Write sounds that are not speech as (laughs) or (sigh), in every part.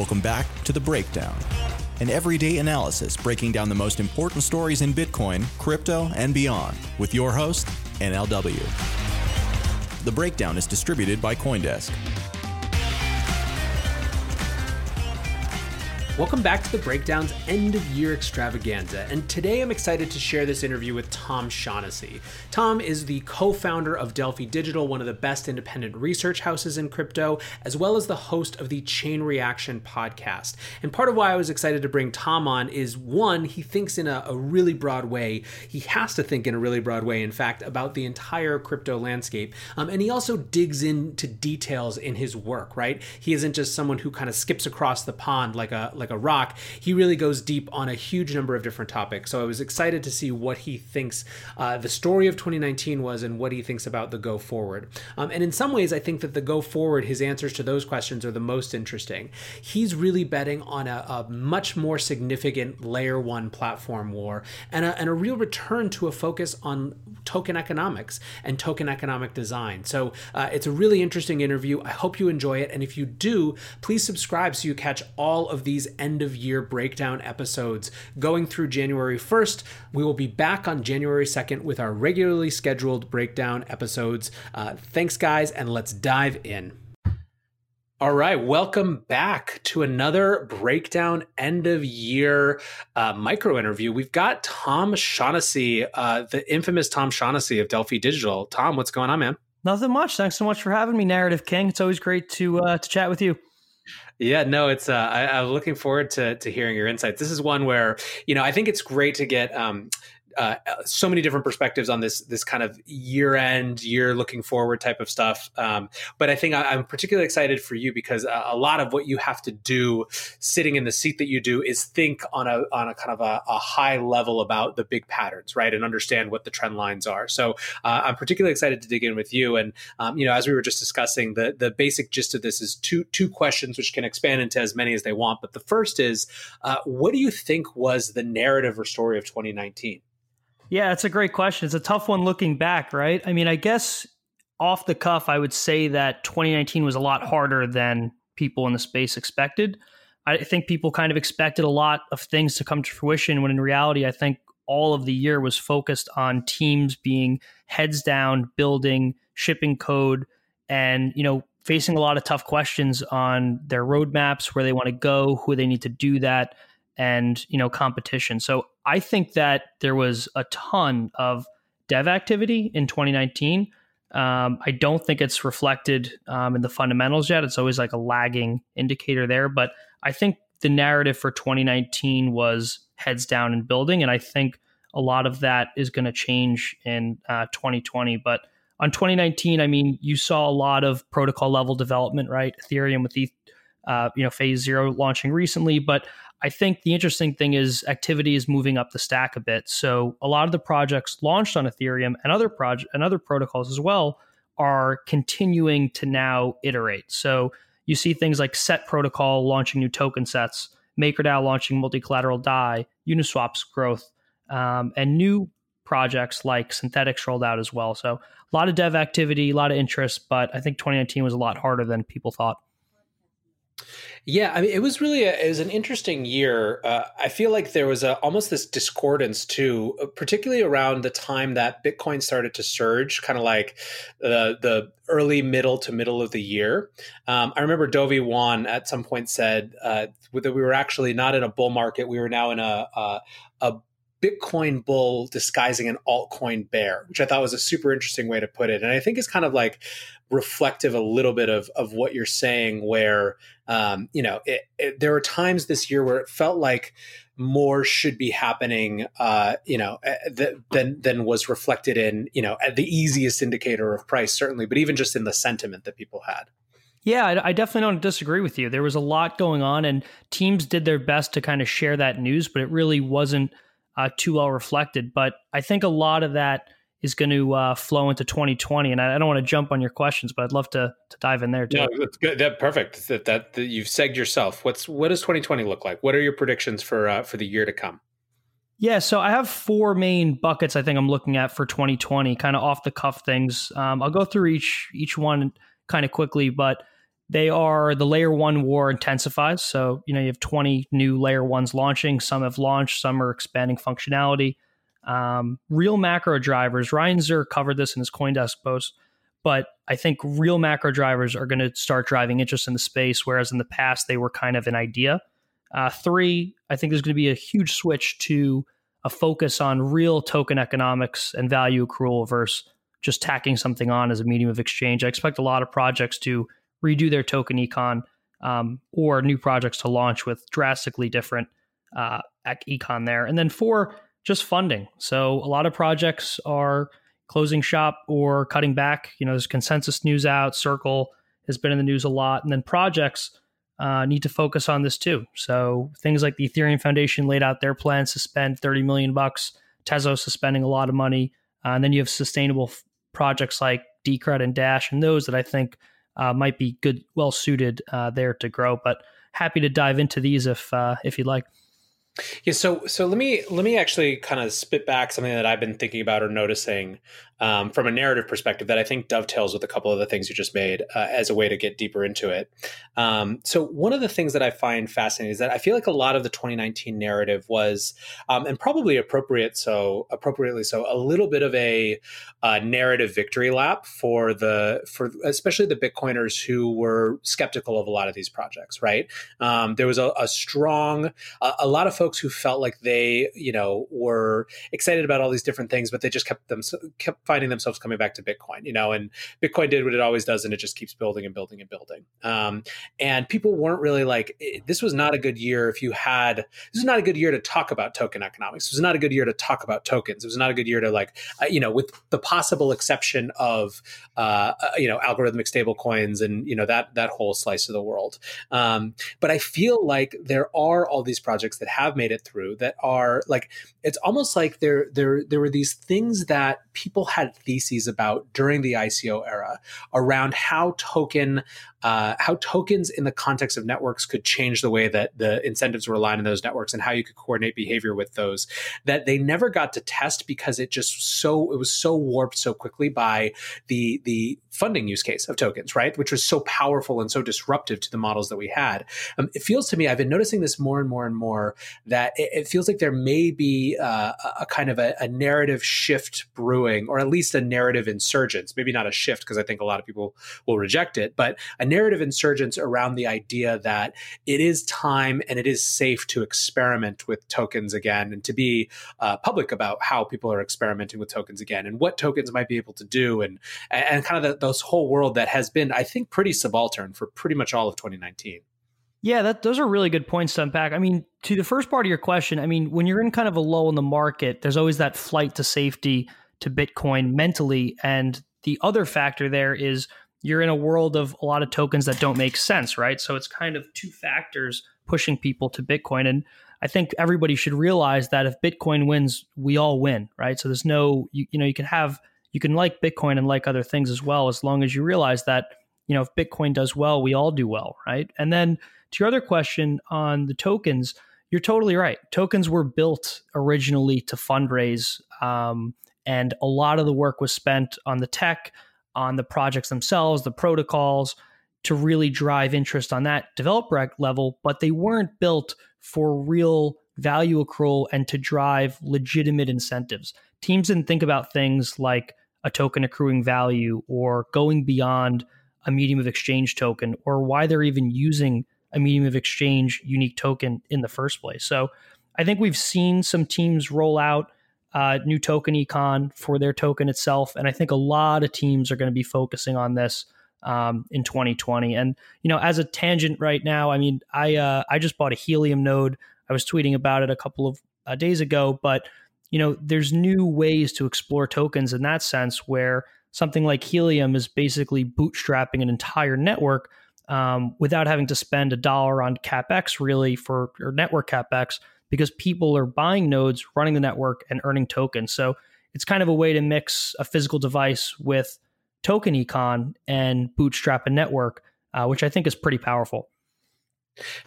Welcome back to The Breakdown, an everyday analysis breaking down the most important stories in Bitcoin, crypto, and beyond with your host, NLW. The Breakdown is distributed by Coindesk. Welcome back to the Breakdown's end of year extravaganza, and today I'm excited to share this interview with Tom Shaughnessy. Tom is the co founder of Delphi Digital, one of the best independent research houses in crypto, as well as the host of the Chain Reaction podcast. And part of why I was excited to bring Tom on is one, he thinks in a, a really broad way. He has to think in a really broad way, in fact, about the entire crypto landscape. Um, and he also digs into details in his work, right? He isn't just someone who kind of skips across the pond like a like like a rock, he really goes deep on a huge number of different topics. So I was excited to see what he thinks uh, the story of 2019 was and what he thinks about the go forward. Um, and in some ways, I think that the go forward, his answers to those questions are the most interesting. He's really betting on a, a much more significant layer one platform war and a, and a real return to a focus on token economics and token economic design. So uh, it's a really interesting interview. I hope you enjoy it. And if you do, please subscribe so you catch all of these end of year breakdown episodes going through January 1st. We will be back on January 2nd with our regularly scheduled breakdown episodes. Uh, thanks, guys, and let's dive in. All right, welcome back to another breakdown end of year uh, micro interview. We've got Tom Shaughnessy, uh, the infamous Tom Shaughnessy of Delphi Digital. Tom, what's going on, man? Nothing much. Thanks so much for having me, Narrative King. It's always great to uh, to chat with you. Yeah, no, it's. Uh, I, am looking forward to to hearing your insights. This is one where you know I think it's great to get um, uh, so many different perspectives on this this kind of year end, year looking forward type of stuff. Um, but I think I, am particularly excited for you because a, a, lot of what you have to do, sitting in the seat that you do, is think on a on a kind of a, a high level about the big patterns, right, and understand what the trend lines are. So uh, I'm particularly excited to dig in with you. And um, you know, as we were just discussing, the the basic gist of this is two two questions which can expand into as many as they want. But the first is, uh, what do you think was the narrative or story of 2019? Yeah, it's a great question. It's a tough one looking back, right? I mean, I guess off the cuff, I would say that 2019 was a lot harder than people in the space expected. I think people kind of expected a lot of things to come to fruition when in reality, I think all of the year was focused on teams being heads down, building, shipping code, and, you know, facing a lot of tough questions on their roadmaps, where they want to go, who they need to do that and you know competition. So I think that there was a ton of dev activity in 2019. Um, I don't think it's reflected um, in the fundamentals yet. It's always like a lagging indicator there, but I think the narrative for 2019 was heads down and building, and I think a lot of that is going to change in uh, 2020. But on 2019, I mean, you saw a lot of protocol level development, right? Ethereum with the uh, you know phase zero launching recently, but I think the interesting thing is activity is moving up the stack a bit. So a lot of the projects launched on Ethereum and other project and other protocols as well are continuing to now iterate. So you see things like Set Protocol launching new token sets, MakerDAO launching multi-collateral DAI, Uniswap's growth, um, and new projects like Synthetix rolled out as well. So a lot of dev activity, a lot of interest, but I think 2019 was a lot harder than people thought. Yeah, I mean, it was really a, it was an interesting year. Uh, I feel like there was a, almost this discordance too, uh, particularly around the time that Bitcoin started to surge, kind of like the the early middle to middle of the year. Um, I remember Dovey Wan at some point said uh, that we were actually not in a bull market; we were now in a a, a Bitcoin bull disguising an altcoin bear, which I thought was a super interesting way to put it. And I think it's kind of like reflective a little bit of of what you're saying where um, you know it, it, there were times this year where it felt like more should be happening uh, you know eh, th- than than was reflected in you know the easiest indicator of price certainly but even just in the sentiment that people had yeah, I, I, definitely don't disagree with you. There was a lot going on, and teams did their best to kind of share that news, but it really wasn't uh, too well reflected. But I think a lot of that is going to uh, flow into 2020. And I, I don't want to jump on your questions, but I'd love to to dive in there too. No, that's good. That perfect. That, that, that you've segged yourself. What's what does 2020 look like? What are your predictions for uh, for the year to come? Yeah, so I have four main buckets. I think I'm looking at for 2020, kind of off the cuff things. Um, I'll go through each each one kind of quickly, but they are the layer one war intensifies. So you know you have 20 new layer ones launching. Some have launched. Some are expanding functionality. Um, real macro drivers, Ryan Zurrer covered this in his Coindesk post, but I think real macro drivers are going to start driving interest in the space, whereas in the past they were kind of an idea. Uh, three, I think there's going to be a huge switch to a focus on real token economics and value accrual versus just tacking something on as a medium of exchange. I expect a lot of projects to redo their token econ um, or new projects to launch with drastically different uh, econ there. And then four, just funding. So a lot of projects are closing shop or cutting back. You know, there's consensus news out. Circle has been in the news a lot, and then projects uh, need to focus on this too. So things like the Ethereum Foundation laid out their plans to spend 30 million bucks. Tezos is spending a lot of money, uh, and then you have sustainable f- projects like Decred and Dash, and those that I think uh, might be good, well suited uh, there to grow. But happy to dive into these if uh, if you'd like. Yeah, so so let me let me actually kind of spit back something that I've been thinking about or noticing um, from a narrative perspective that I think dovetails with a couple of the things you just made uh, as a way to get deeper into it. Um, so one of the things that I find fascinating is that I feel like a lot of the 2019 narrative was, um, and probably appropriate so appropriately so, a little bit of a, a narrative victory lap for the for especially the Bitcoiners who were skeptical of a lot of these projects. Right, um, there was a, a strong, a, a lot of folks who felt like they you know were excited about all these different things, but they just kept them kept finding themselves coming back to Bitcoin, you know, and Bitcoin did what it always does and it just keeps building and building and building. Um, and people weren't really like, this was not a good year if you had, this is not a good year to talk about token economics. This was not a good year to talk about tokens. It was not a good year to like, uh, you know, with the possible exception of, uh, uh, you know, algorithmic stable coins and, you know, that, that whole slice of the world. Um, but I feel like there are all these projects that have made it through that are like, it's almost like there, there, there were these things that people had had theses about during the ICO era around how token uh, how tokens in the context of networks could change the way that the incentives were aligned in those networks and how you could coordinate behavior with those that they never got to test because it just so it was so warped so quickly by the the funding use case of tokens right? Which was so powerful and so disruptive to the models that we had. Um, it feels to me i've been noticing this more and more and more that it, it feels like there may be uh, a kind of a, a narrative shift brewing or at least a narrative insurgence. Maybe not a shift because i think a lot of people will reject it but a narrative insurgence around the idea that it is time and it is safe to experiment with tokens again and to be uh, public about how people are experimenting with tokens again and what tokens might be able to do and and kind of the, this whole world that has been I think pretty subaltern for pretty much all of 2019. Yeah, that those are really good points to unpack. I mean, to the first part of your question, I mean, when you're in kind of a low in the market, there's always that flight to safety to Bitcoin mentally, and the other factor there is you're in a world of a lot of tokens that don't make sense, right? So it's kind of two factors pushing people to Bitcoin. And I think everybody should realize that if Bitcoin wins, we all win, right? So there's no, you, you know, you can have, you can like Bitcoin and like other things as well, as long as you realize that, you know, if Bitcoin does well, we all do well, right? And then to your other question on the tokens, you're totally right. Tokens were built originally to fundraise, um, and a lot of the work was spent on the tech on the projects themselves, the protocols, to really drive interest on that developer level, but they weren't built for real value accrual and to drive legitimate incentives. Teams didn't think about things like a token accruing value or going beyond a medium of exchange token or why they're even using a medium of exchange unique token in the first place. So I think we've seen some teams roll out uh, new token econ for their token itself. And I think a lot of teams are going to be focusing on this um, in 2020. And, you know, as a tangent right now, I mean, I, uh, I just bought a Helium node. I was tweeting about it a couple of uh, days ago, but, you know, there's new ways to explore tokens in that sense where something like Helium is basically bootstrapping an entire network um, without having to spend a dollar on capex really for or network capex because people are buying nodes, running the network, and earning tokens. So it's kind of a way to mix a physical device with token econ and bootstrap a network, uh, which I think is pretty powerful.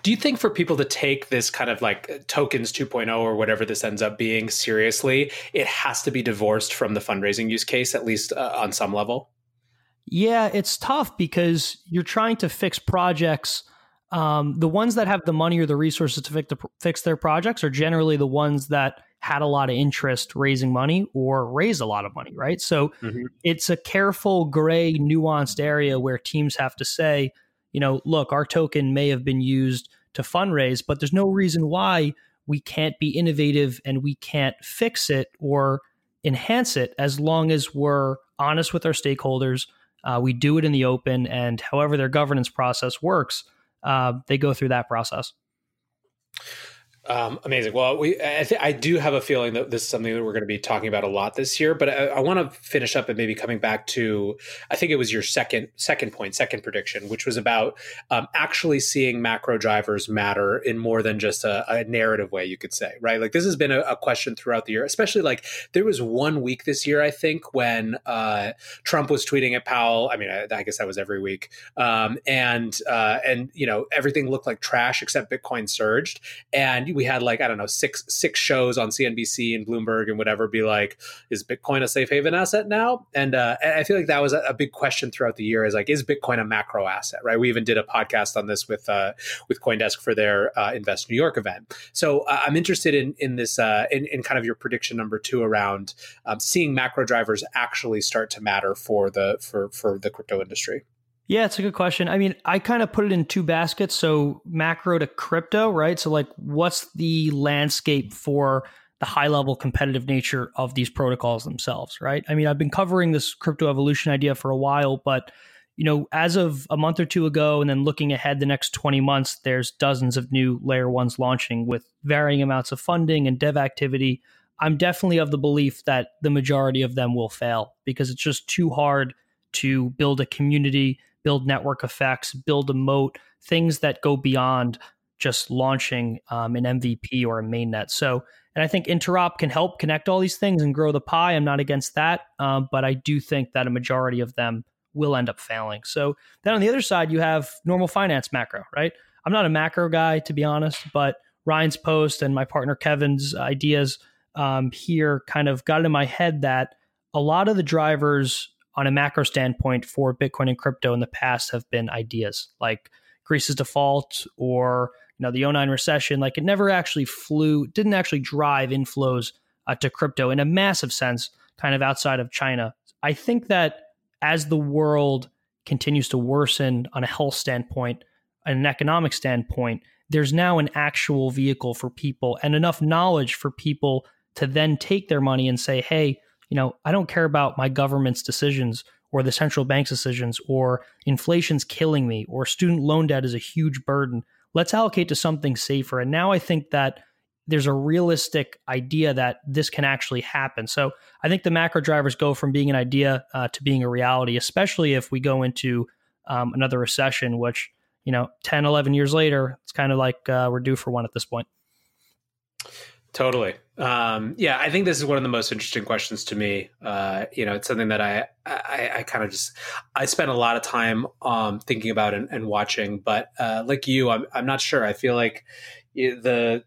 Do you think for people to take this kind of like tokens 2.0 or whatever this ends up being seriously, it has to be divorced from the fundraising use case, at least uh, on some level? Yeah, it's tough because you're trying to fix projects. Um, the ones that have the money or the resources to fix, the, fix their projects are generally the ones that had a lot of interest raising money or raised a lot of money, right? So mm-hmm. it's a careful, gray, nuanced area where teams have to say, you know, look, our token may have been used to fundraise, but there's no reason why we can't be innovative and we can't fix it or enhance it as long as we're honest with our stakeholders uh, we do it in the open, and however their governance process works, uh, they go through that process. Um, amazing. Well, we I, th- I do have a feeling that this is something that we're going to be talking about a lot this year. But I, I want to finish up and maybe coming back to I think it was your second second point, second prediction, which was about um, actually seeing macro drivers matter in more than just a, a narrative way. You could say, right? Like this has been a, a, question throughout the year, especially like there was one week this year I think when uh, Trump was tweeting at Powell. I mean, I, I guess that was every week, um, and uh, and you know everything looked like trash except Bitcoin surged and we had like I don't know six six shows on CNBC and Bloomberg and whatever be like, is Bitcoin a safe haven asset now? And, uh, I feel like that was a, a, big question throughout the year. Is like, is Bitcoin a macro asset? Right? We even did a podcast on this with uh, with CoinDesk for their uh, Invest New York event. So uh, I'm interested in in this uh, in, in kind of your prediction number two around um, seeing macro drivers actually start to matter for the for for the crypto industry. Yeah, it's a good question. I mean, I kind of put it in two baskets. So macro to crypto, right? So like what's the landscape for the high level competitive nature of these protocols themselves, right? I mean, I've been covering this crypto evolution idea for a while, but you know, as of a month or two ago and then looking ahead the next 20 months, there's dozens of new layer ones launching with varying amounts of funding and dev activity. I'm definitely of the belief that the majority of them will fail because it's just too hard to build a community build network effects, build a moat, things that go beyond just launching um, an MVP or a mainnet. So, and I think Interop can help connect all these things and grow the pie. I'm not against that, um, but I do think that a majority of them will end up failing. So then on the other side, you have normal finance macro, right? I'm not a macro guy to be honest, but Ryan's post and my partner Kevin's ideas um, here kind of got in my head that a lot of the drivers on a macro standpoint for Bitcoin and crypto in the past have been ideas like Greece's default or you know the 09 recession. Like it never actually flew, didn't actually drive inflows uh, to crypto in a massive sense, kind of outside of China. I think that as the world continues to worsen on a health standpoint, and an economic standpoint, there's now an actual vehicle for people and enough knowledge for people to then take their money and say, hey, you know, I don't care about my government's decisions or the central bank's decisions or inflation's killing me or student loan debt is a huge burden. Let's allocate to something safer. And now I think that there's a realistic idea that this can actually happen. So I think the macro drivers go from being an idea uh, to being a reality, especially if we go into um, another recession, which, you know, 10, 11 years later, it's kind of like uh, we're due for one at this point. Totally. Um, yeah, I think this is one of the most interesting questions to me. Uh, you know, it's something that I I, I kind of just I spent a lot of time um, thinking about and, and watching, but uh, like you, I'm I'm not sure. I feel like the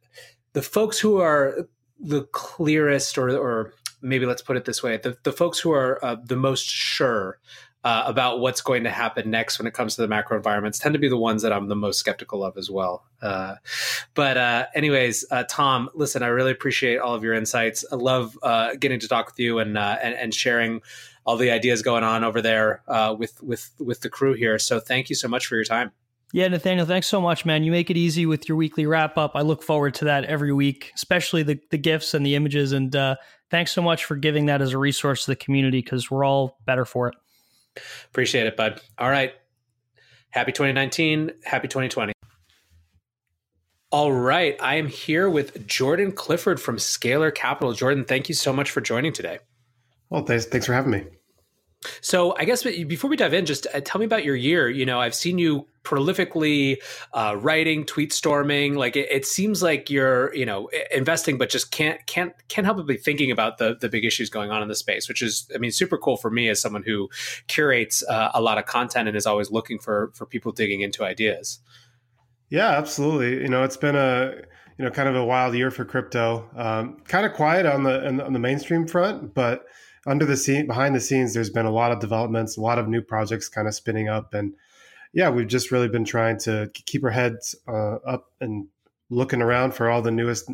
the folks who are the clearest, or or maybe let's put it this way, the the folks who are uh, the most sure uh, about what's going to happen next when it comes to the macro environments tend to be the ones that I'm the most skeptical of as well. Uh, but uh, anyways, uh, Tom, listen, I really appreciate all of your insights. I love uh, getting to talk with you and, uh, and, and sharing all the ideas going on over there with with with the crew here. So thank you so much for your time. Yeah, Nathaniel, thanks so much, man. You make it easy with your weekly wrap up. I look forward to that every week, especially the the gifts and the images. And thanks so much for giving that as a resource to the community because we're all better for it. Appreciate it, bud. All right. Happy 2019. Happy 2020. All right. I am here with Jordan Clifford from Scalar Capital. Jordan, thank you so much for joining today. Well, thanks, thanks for having me. So, I guess before we dive in, just uh, tell me about your year. You know, I've seen you prolifically uh, writing, tweet storming. Like it, it, seems like you're, you know, investing, but just can't can't can't help but be thinking about the the big issues going on in the space, which is, I mean, super cool for me as someone who curates uh, a lot of content and is always looking for for people digging into ideas. Yeah, absolutely. You know, it's been a you know kind of a wild year for crypto. Um, kind of quiet on the on the mainstream front, but under the scene behind the scenes there's been a lot of developments a lot of new projects kind of spinning up and yeah we've just really been trying to keep our heads uh, up and looking around for all the newest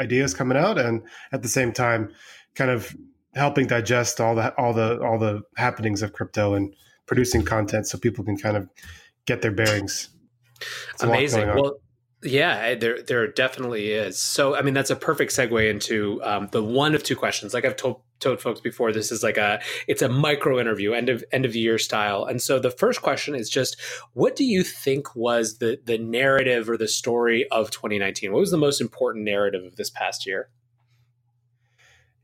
ideas coming out and at the same time kind of helping digest all the all the all the happenings of crypto and producing content so people can kind of get their bearings. It's amazing. well yeah, there there definitely is. So, I mean, that's a perfect segue into um, the one of two questions. Like I've told told folks before, this is like a it's a micro interview, end of end of the year style. And so, the first question is just, what do you think was the the narrative or the story of 2019? What was the most important narrative of this past year?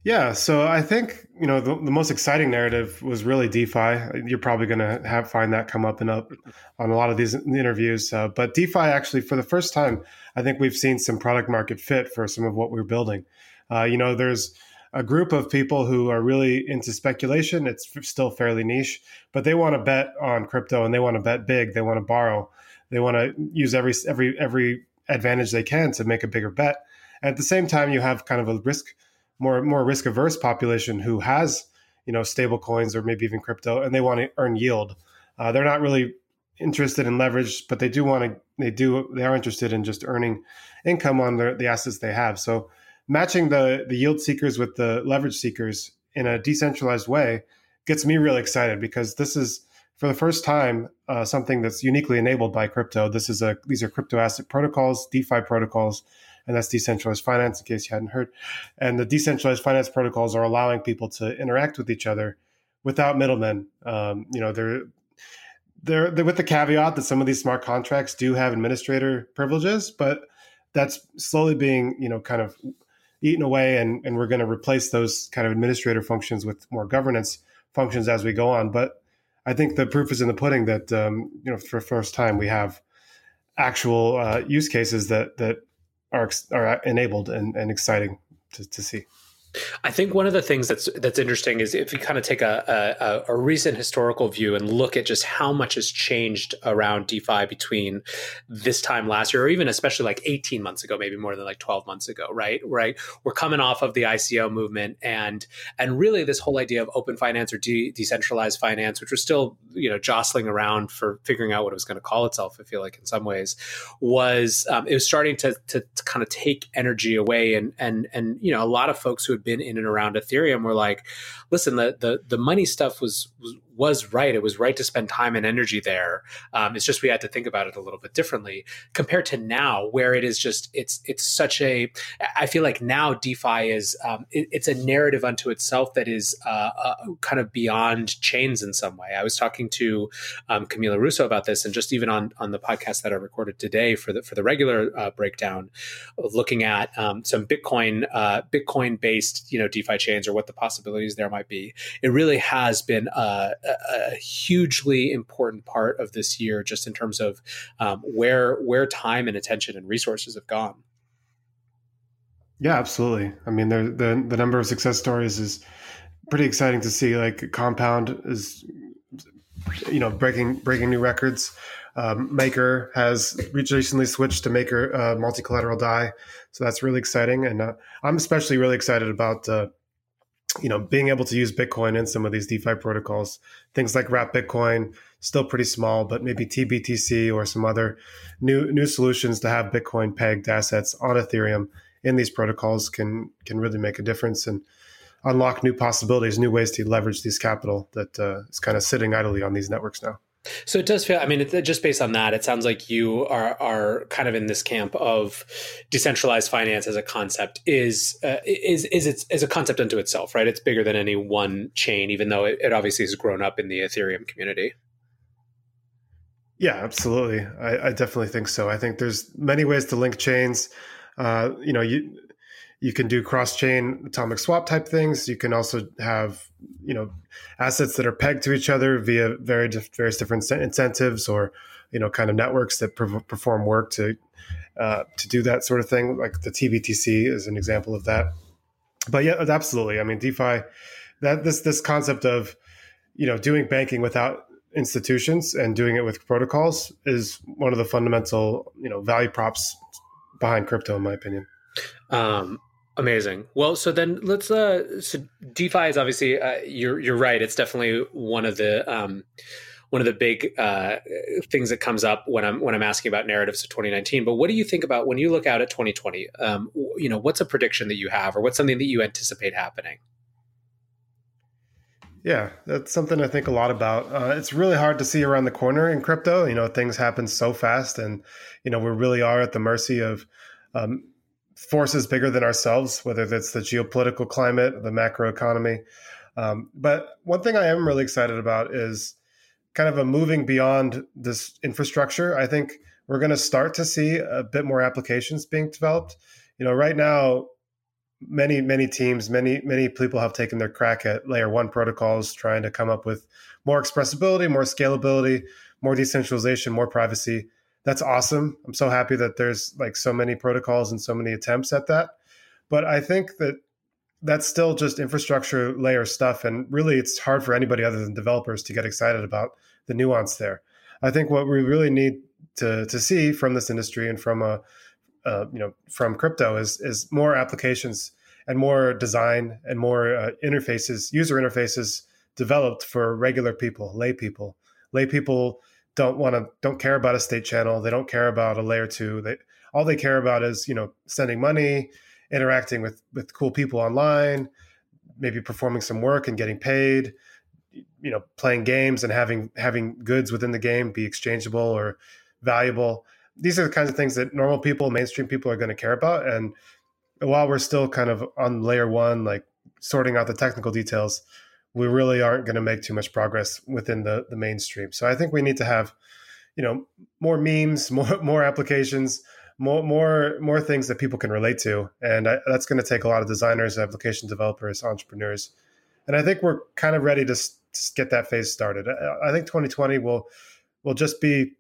Yeah, so I think you know the, the most exciting narrative was really DeFi. You're probably going to have find that come up and up on a lot of these interviews. Uh, but DeFi actually, for the first time, I think we've seen some product market fit for some of what we're building. Uh, you know, there's a group of people who are really into speculation. It's still fairly niche, but they want to bet on crypto and they want to bet big. They want to borrow. They want to use every every every advantage they can to make a bigger bet. At the same time, you have kind of a risk more more risk averse population who has you know stable coins or maybe even crypto and they want to earn yield. Uh, they're not really interested in leverage but they do want to they do they are interested in just earning income on the, the assets they have. So matching the the yield seekers with the leverage seekers in a decentralized way gets me really excited because this is for the first time uh, something that's uniquely enabled by crypto. This is a these are crypto asset protocols defi protocols and that's decentralized finance, in case you hadn't heard. And the decentralized finance protocols are allowing people to interact with each other without middlemen. Um, you know, they're, they're, they're with the caveat that some of these smart contracts do have administrator privileges, but that's slowly being, you know, kind of eaten away, and, and we're going to replace those kind of administrator functions with more governance functions as we go on. But I think the proof is in the pudding that um, you know for the first time we have actual uh, use cases that that are are enabled and, and exciting to, to see. I think one of the things that's that's interesting is if you kind of take a, a, a, recent historical view and look at just how much has changed around DeFi between this time last year, or even especially like 18 months ago, maybe more than like 12 months ago, right? Right. We're coming off of the ICO movement and and really this whole idea of open finance or de- decentralized finance, which was still you know jostling around for figuring out what it was going to call itself. I feel like in some ways was um, it was starting to, to, to kind of take energy away and and and you know a lot of folks who had been in and around Ethereum were like, listen, the the the money stuff was was was right. It was right to spend time and energy there. Um, it's just we had to think about it a little bit differently compared to now, where it is just it's it's such a. I feel like now DeFi is um, it, it's a narrative unto itself that is uh, uh, kind of beyond chains in some way. I was talking to um, Camila Russo about this, and just even on on the podcast that I recorded today for the for the regular uh, breakdown, looking at um, some Bitcoin uh, Bitcoin based you know DeFi chains or what the possibilities there might be. It really has been uh, a, hugely important part of this year, just in terms of um, where where time and attention and resources have gone. Yeah, absolutely. I mean, the the number of success stories is pretty exciting to see. Like Compound is, you know, breaking breaking new records. Um, Maker has recently switched to Maker uh, multi collateral DAI, so that's really exciting. And uh, I'm especially really excited about uh, you know, being able to use Bitcoin in some of these DeFi protocols, things like Wrap Bitcoin, still pretty small, but maybe TBTC or some other new new solutions to have Bitcoin pegged assets on Ethereum in these protocols can can really make a difference and unlock new possibilities, new ways to leverage this capital that uh, is kind of sitting idly on these networks now. So it does feel. I mean, it, just based on that, it sounds like you are are kind of in this camp of decentralized finance as a concept is uh, is is it's is a concept unto itself, right? It's bigger than any one chain, even though it, it obviously has grown up in the Ethereum community. Yeah, absolutely. I, I, definitely think so. I think there's many ways to link chains. Uh, you know, you you can do cross-chain atomic swap type things. You can also have you know assets that are pegged to each other via very various different incentives or you know kind of networks that perform work to uh, to do that sort of thing. Like the TBTC is an example of that. But yeah, absolutely. I mean, DeFi that this this concept of you know doing banking without institutions and doing it with protocols is one of the fundamental you know value props behind crypto, in my opinion. Um, Amazing. Well, so then let's. Uh, so DeFi is obviously uh, you're you're right. It's definitely one of the um, one of the big uh, things that comes up when I'm when I'm asking about narratives of 2019. But what do you think about when you look out at 2020? Um, you know, what's a prediction that you have, or what's something that you anticipate happening? Yeah, that's something I think a lot about. Uh, it's really hard to see around the corner in crypto. You know, things happen so fast, and you know we really are at the mercy of um, forces bigger than ourselves, whether that's the geopolitical climate, the macroeconomy. Um, but one thing I am really excited about is kind of a moving beyond this infrastructure. I think we're going to start to see a bit more applications being developed. You know, right now, many many teams, many many people have taken their crack at layer one protocols, trying to come up with more expressibility, more scalability, more decentralization, more privacy that's awesome. I'm so happy that there's like so many protocols and so many attempts at that. But I think that that's still just infrastructure layer stuff. And really, it's hard for anybody other than developers to get excited about the nuance there. I think what we really need to, to see from this industry and from a, uh, you know from crypto is is more applications and more design and more uh, interfaces, user interfaces developed for regular people, lay people, lay people don't want to don't care about a state channel they don't care about a layer two they all they care about is you know sending money interacting with with cool people online maybe performing some work and getting paid you know playing games and having having goods within the game be exchangeable or valuable. These are the kinds of things that normal people mainstream people are going to care about and while we're still kind of on layer one like sorting out the technical details we really aren't going to make too much progress within the, the mainstream. So I think we need to have, you know, more memes, (laughs) more more applications, more more more things that people can relate to, and I, that's going to take a lot of designers, application developers, entrepreneurs, and I think we're kind of ready to, to get that phase started. I, I think 2020 will will just be,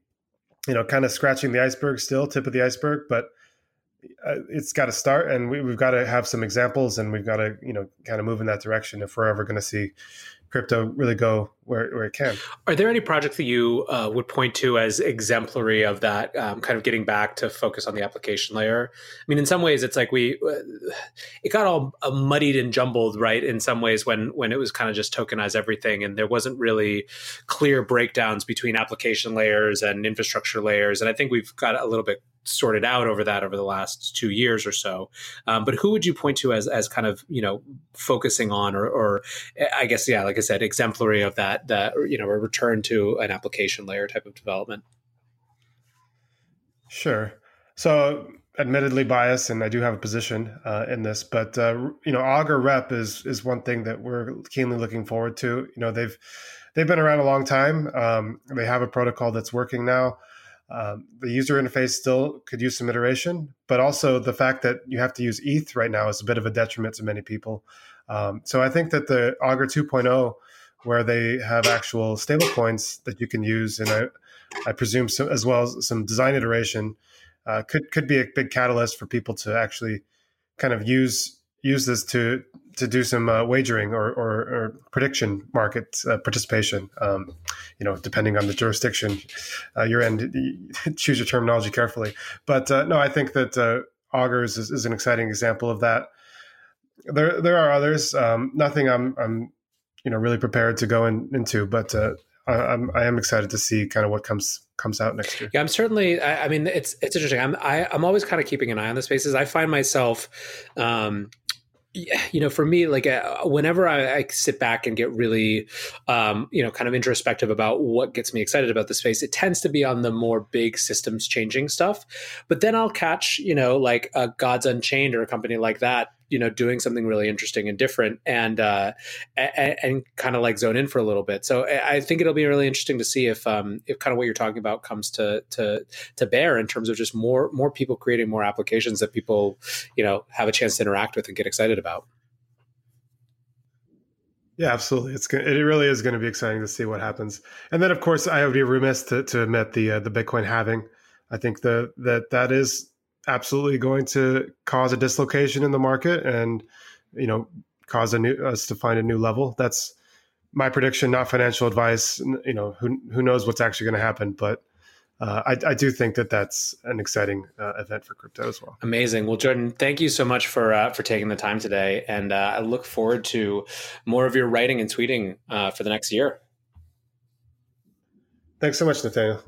you know, kind of scratching the iceberg still, tip of the iceberg, but it's got to start and we, have got to have some examples and we've got to you know kind of move in that direction if we're ever going to see crypto really go where, where it can. Are there any projects that you uh, would point to as exemplary of that um, kind of getting back to focus on the application layer? I mean, in some ways, it's like we uh, it got all uh, muddied and jumbled, right? In some ways, when when it was kind of just tokenize everything, and there wasn't really clear breakdowns between application layers and infrastructure layers. And I think we've got a little bit sorted out over that over the last two years or so. Um, but who would you point to as as kind of you know focusing on or, or I guess yeah, like I said, exemplary of that that you know a return to an application layer type of development. Sure. So admittedly biased and I do have a position uh, in this, but uh, you know, Augur Rep is is one thing that we're keenly looking forward to. You know, they've they've been around a long time. Um, they have a protocol that's working now. Um, the user interface still could use some iteration, but also the fact that you have to use ETH right now is a bit of a detriment to many people. Um, so I think that the Augur 2.0, where they have actual stablecoins that you can use, and I, I presume so, as well as some design iteration, uh, could could be a big catalyst for people to actually kind of use use this to to do some uh, wagering or, or, or, prediction market uh, participation. Um, you know, depending on the jurisdiction, uh, you're in. (laughs) Choose your terminology carefully. But uh, no, I think that uh, Augurs is, is, an exciting example of that. there there are others. Um, nothing I'm I'm you know really prepared to go in, into, but uh, I, I'm I am excited to see kind of what comes comes out next year. Yeah, I'm certainly. I, I mean, it's it's interesting. I'm I, am i am always kind of keeping an eye on the spaces. I find myself. Um, you know, for me, like uh, whenever I, I, sit back and get really, um, you know, kind of introspective about what gets me excited about the space, it tends to be on the more big systems changing stuff. But then I'll catch, you know, like a Gods Unchained or a company like that you know doing something really interesting and different and uh, and, and kind of like zone in for a little bit so i think it'll be really interesting to see if um if kind of what you're talking about comes to to to bear in terms of just more more people creating more applications that people you know have a chance to interact with and get excited about yeah, absolutely. It's it really is going to be exciting to see what happens. And then, of course, I would be remiss to, to admit the uh, the Bitcoin halving. I think the that that is absolutely going to cause a dislocation in the market and you know cause a new us to find a new level that's my prediction not financial advice you know who who knows what's actually going to happen but uh, I, I, do think that that's an exciting uh, event for crypto as well. Amazing. Well, Jordan, thank you so much for uh, for taking the time today, and uh, I look forward to more of your writing and tweeting uh, for the next year. Thanks so much, Nathaniel.